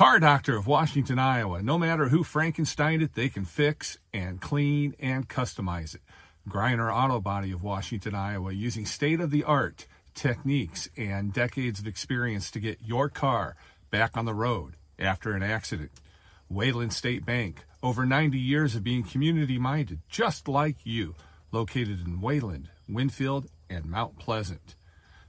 Car Doctor of Washington, Iowa. No matter who Frankenstein it, they can fix and clean and customize it. Greiner Auto Body of Washington, Iowa, using state of the art techniques and decades of experience to get your car back on the road after an accident. Wayland State Bank, over 90 years of being community minded, just like you, located in Wayland, Winfield, and Mount Pleasant.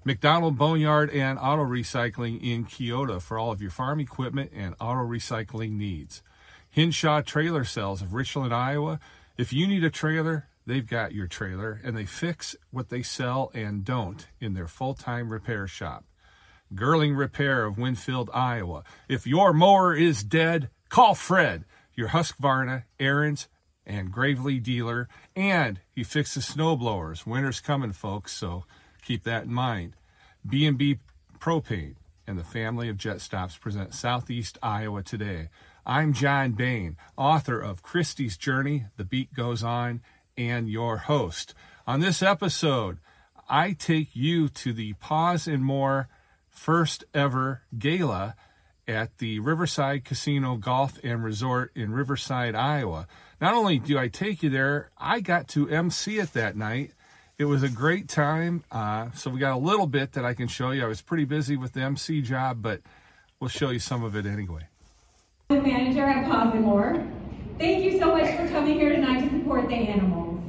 McDonald Boneyard and Auto Recycling in Keota for all of your farm equipment and auto recycling needs. Hinshaw Trailer Sales of Richland, Iowa. If you need a trailer, they've got your trailer and they fix what they sell and don't in their full time repair shop. Girling Repair of Winfield, Iowa. If your mower is dead, call Fred, your Husqvarna, Ariens, and Gravely dealer, and he fixes snow blowers. Winter's coming, folks, so keep that in mind. B&B Propane and the family of jet stops present Southeast Iowa today. I'm John Bain, author of Christie's Journey, The Beat Goes On, and your host. On this episode, I take you to the Paws and More first ever gala at the Riverside Casino Golf and Resort in Riverside, Iowa. Not only do I take you there, I got to MC it that night. It was a great time. Uh, so we got a little bit that I can show you. I was pretty busy with the MC job, but we'll show you some of it anyway. The manager at Paws. Thank you so much for coming here tonight to support the animals.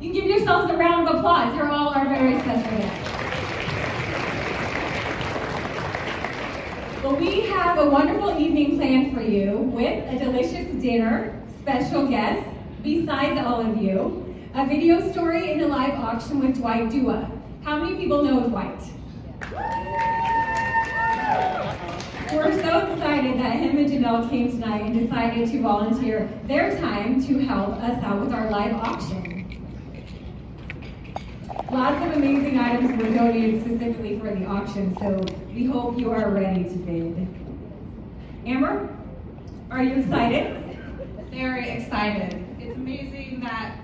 You can give yourselves a round of applause. You're all our very special guests. Well, we have a wonderful evening planned for you with a delicious dinner, special guests, besides all of you, a video story and a live auction with Dwight Dua. How many people know Dwight? We're so excited that him and Janelle came tonight and decided to volunteer their time to help us out with our live auction. Lots of amazing items were donated specifically for the auction, so we hope you are ready to bid. Amber, are you excited? Very excited. It's amazing that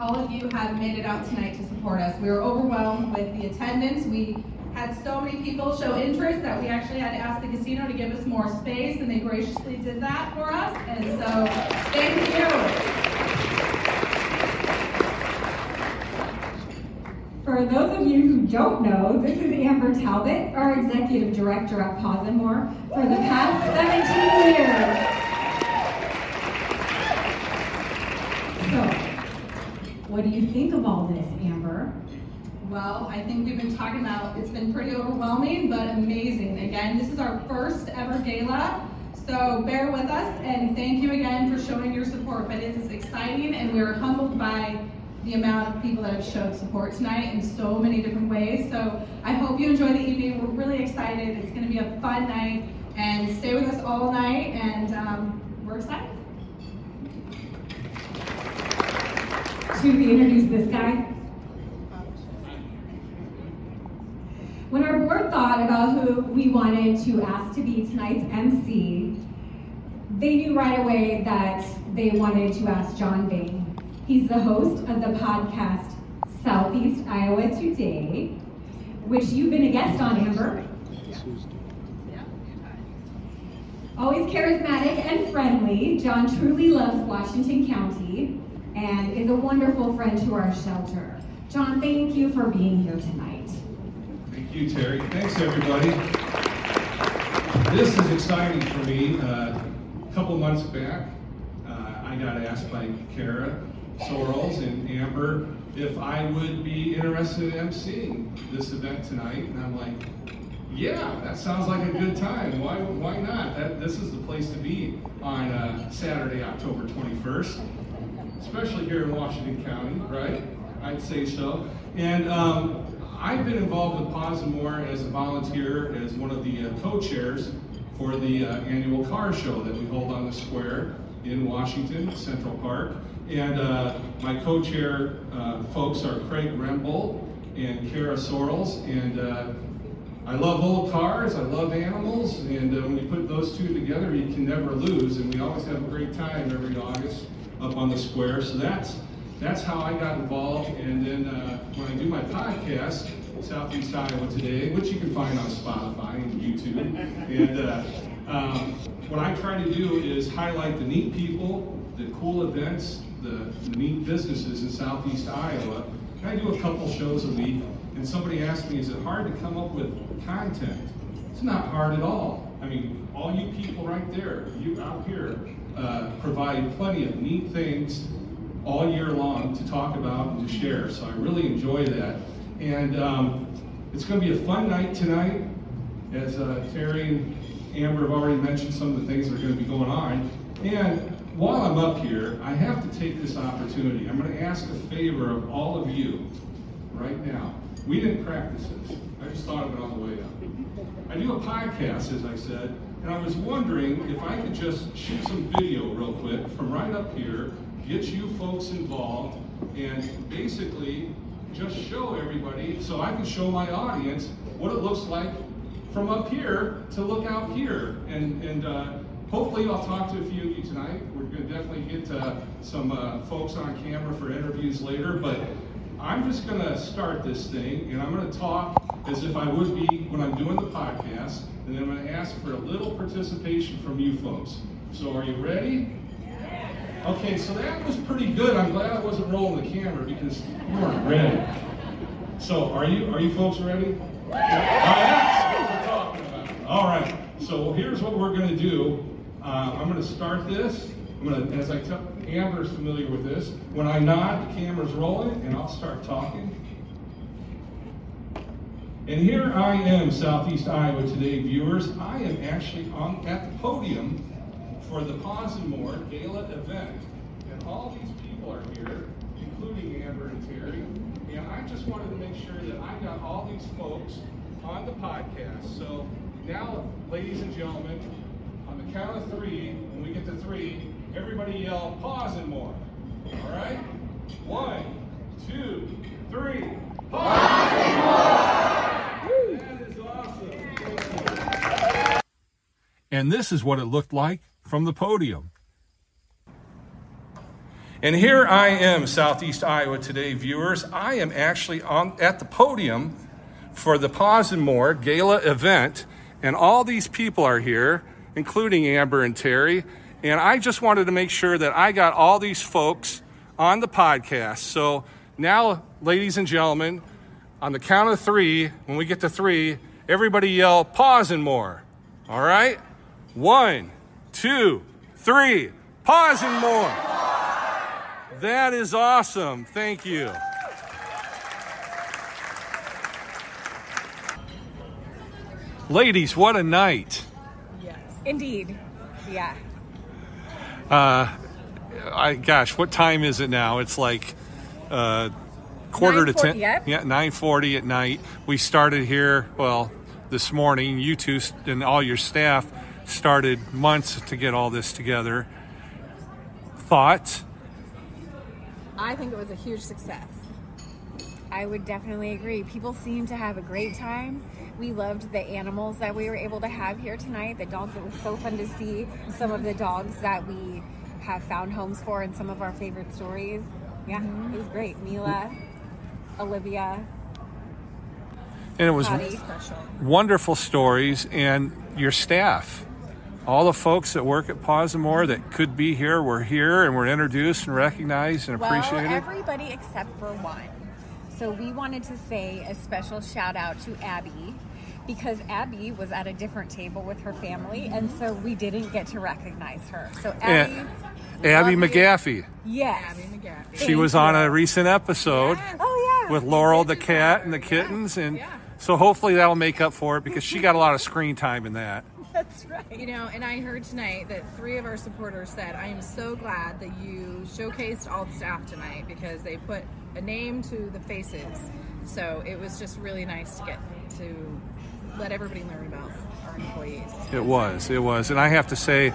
all of you have made it out tonight to support us. We were overwhelmed with the attendance. We had so many people show interest that we actually had to ask the casino to give us more space, and they graciously did that for us. And so, thank you. For those of you who don't know, this is Amber Talbot, our Executive Director at Paws and More for the past 17 years. So, what do you think of all this, Amber? Well, I think we've been talking about it's been pretty overwhelming, but amazing. Again, this is our first ever gala, so bear with us and thank you again for showing your support. But it is exciting and we're humbled by the amount of people that have showed support tonight in so many different ways. So I hope you enjoy the evening. We're really excited. It's going to be a fun night, and stay with us all night, and um, we're excited. We introduce this guy? When our board thought about who we wanted to ask to be tonight's MC, they knew right away that they wanted to ask John Bain. He's the host of the podcast Southeast Iowa Today, which you've been a guest on, Amber. Always charismatic and friendly, John truly loves Washington County and is a wonderful friend to our shelter. John, thank you for being here tonight. Thank you, Terry. Thanks, everybody. This is exciting for me. Uh, a couple months back, uh, I got asked by Kara Sorrells and Amber if I would be interested in emceeing this event tonight. And I'm like, yeah, that sounds like a good time. Why, why not? That, this is the place to be on uh, Saturday, October 21st, especially here in Washington County, right? I'd say so. And um, I've been involved with Paws More as a volunteer, as one of the uh, co-chairs for the uh, annual car show that we hold on the square in Washington, Central Park. And uh, my co-chair uh, folks are Craig Remble and Kara Sorrells. And uh, I love old cars, I love animals, and uh, when you put those two together, you can never lose. And we always have a great time every August up on the square. So that's that's how I got involved. And then uh, when I do my podcast, Southeast Iowa Today, which you can find on Spotify and YouTube, and uh, um, what I try to do is highlight the neat people, the cool events, the, neat businesses in southeast Iowa. And I do a couple shows a week, and somebody asked me, is it hard to come up with content? It's not hard at all. I mean, all you people right there, you out here, uh, provide plenty of neat things all year long to talk about and to share. So I really enjoy that. And um, it's going to be a fun night tonight, as uh, Terry and Amber have already mentioned some of the things that are going to be going on. And while I'm up here, I have to take this opportunity. I'm going to ask a favor of all of you right now. We didn't practice this. I just thought of it on the way up. I do a podcast, as I said, and I was wondering if I could just shoot some video real quick from right up here, get you folks involved, and basically just show everybody, so I can show my audience what it looks like from up here to look out here. And, and uh, hopefully I'll talk to a few of you tonight. We're going to definitely get some uh, folks on camera for interviews later, but I'm just going to start this thing and I'm going to talk as if I would be when I'm doing the podcast, and then I'm going to ask for a little participation from you folks. So are you ready? Okay, so that was pretty good. I'm glad I wasn't rolling the camera because you weren't ready. So are you are you folks ready? All right, so here's what we're going to do. Uh, I'm going to start this. I'm going to, as I tell, Amber's familiar with this. When I nod, the camera's rolling, and I'll start talking. And here I am, Southeast Iowa Today viewers. I am actually on at the podium for the Paws and More Gala event. And all these people are here, including Amber and Terry. And I just wanted to make sure that I got all these folks on the podcast. So now, ladies and gentlemen, on the count of three, when we get to three, everybody yell, Paws and More. All right? One, two, three. Paws and More! And this is what it looked like from the podium. And here I am, Southeast Iowa Today viewers. I am actually on at the podium for the Paws and More Gala event and all these people are here, including Amber and Terry. And I just wanted to make sure that I got all these folks on the podcast. So now, ladies and gentlemen, on the count of three, when we get to three, everybody yell Paws and More. All right? One, two, three, Paws and More. That is awesome. Thank you. Ladies, what a night. Yes. Indeed. Yeah. Uh, I gosh, what time is it now? It's like uh, quarter to 9:40, ten. yep. Yeah, nine forty at night. We started here. Well, this morning. You two and all your staff started months to get all this together. Thoughts? I think it was a huge success. I would definitely agree. People seem to have a great time. We loved the animals that we were able to have here tonight. The dogs, it was so fun to see some of the dogs that we have found homes for and some of our favorite stories. Yeah, mm-hmm. it was great. Mila, Olivia, And it was Patty. Special. wonderful stories, and your staff. All the folks that work at Paws and More that could be here were here and were introduced and recognized and appreciated? Well, appreciated. everybody except for one. So we wanted to say a special shout out to Abby because Abby was at a different table with her family, and so we didn't get to recognize her. So Abby, Yeah. Abby. McGaffey. yes, Abby McGaffey. She Thank was on a recent episode oh yeah, with Laurel the cat and the kittens, and yeah. so hopefully that'll make up for it because she got a lot of screen time in that. That's right. You know, and I heard tonight that three of our supporters said, I am so glad that you showcased all the staff tonight because they put a name to the faces. So it was just really nice to get to let everybody learn about our employees. It was, it was, and I have to say,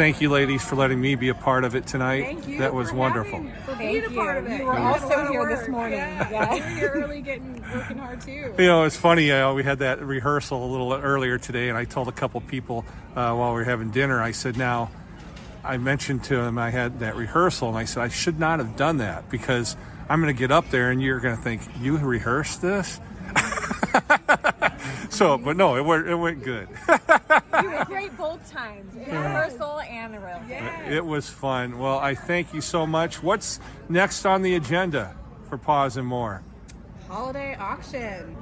thank you, ladies, for letting me be a part of it tonight. Thank you. That was for wonderful. having- for Thank being a part you. of it. You were did also here this morning. Yeah. Yeah. you're really early, getting working hard too. You know, it's funny. Uh, we had that rehearsal a little earlier today, and I told a couple people uh, while we were having dinner. I said, "Now, I mentioned to them I had that rehearsal, and I said I should not have done that because I'm going to get up there, and you're going to think you rehearsed this." so, but no, it went it went good. You were great both both times, in rehearsal and the real thing. It was fun. Well, I thank you so much. What's next on the agenda for Paws and More? Holiday auction,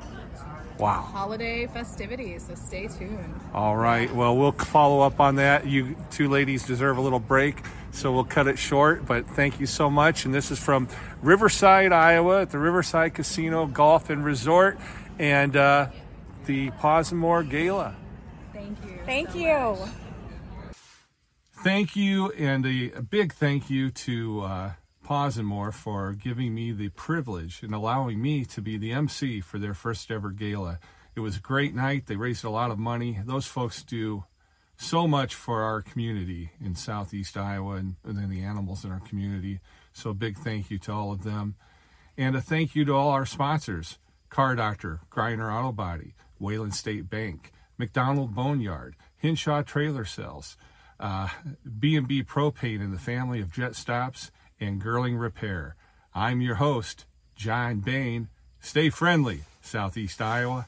Wow. holiday festivities. So stay tuned. All right. Well, we'll follow up on that. You two ladies deserve a little break, so we'll cut it short. But thank you so much. And this is from Riverside, Iowa, at the Riverside Casino Golf and Resort, and uh, the Paws and More Gala. Thank you. Thank so you. much. Thank you, and a, a big thank you to uh, Paws and More for giving me the privilege and allowing me to be the MC for their first ever gala. It was a great night. They raised a lot of money. Those folks do so much for our community in southeast Iowa and, and then the animals in our community. So a big thank you to all of them. And a thank you to all our sponsors Car Doctor, Griner Auto Body, Wayland State Bank, McDonald Boneyard, Hinshaw Trailer Sales, uh, B&B Propane and the family of Jet Stops, and Girling Repair. I'm your host, John Bain. Stay friendly, Southeast Iowa.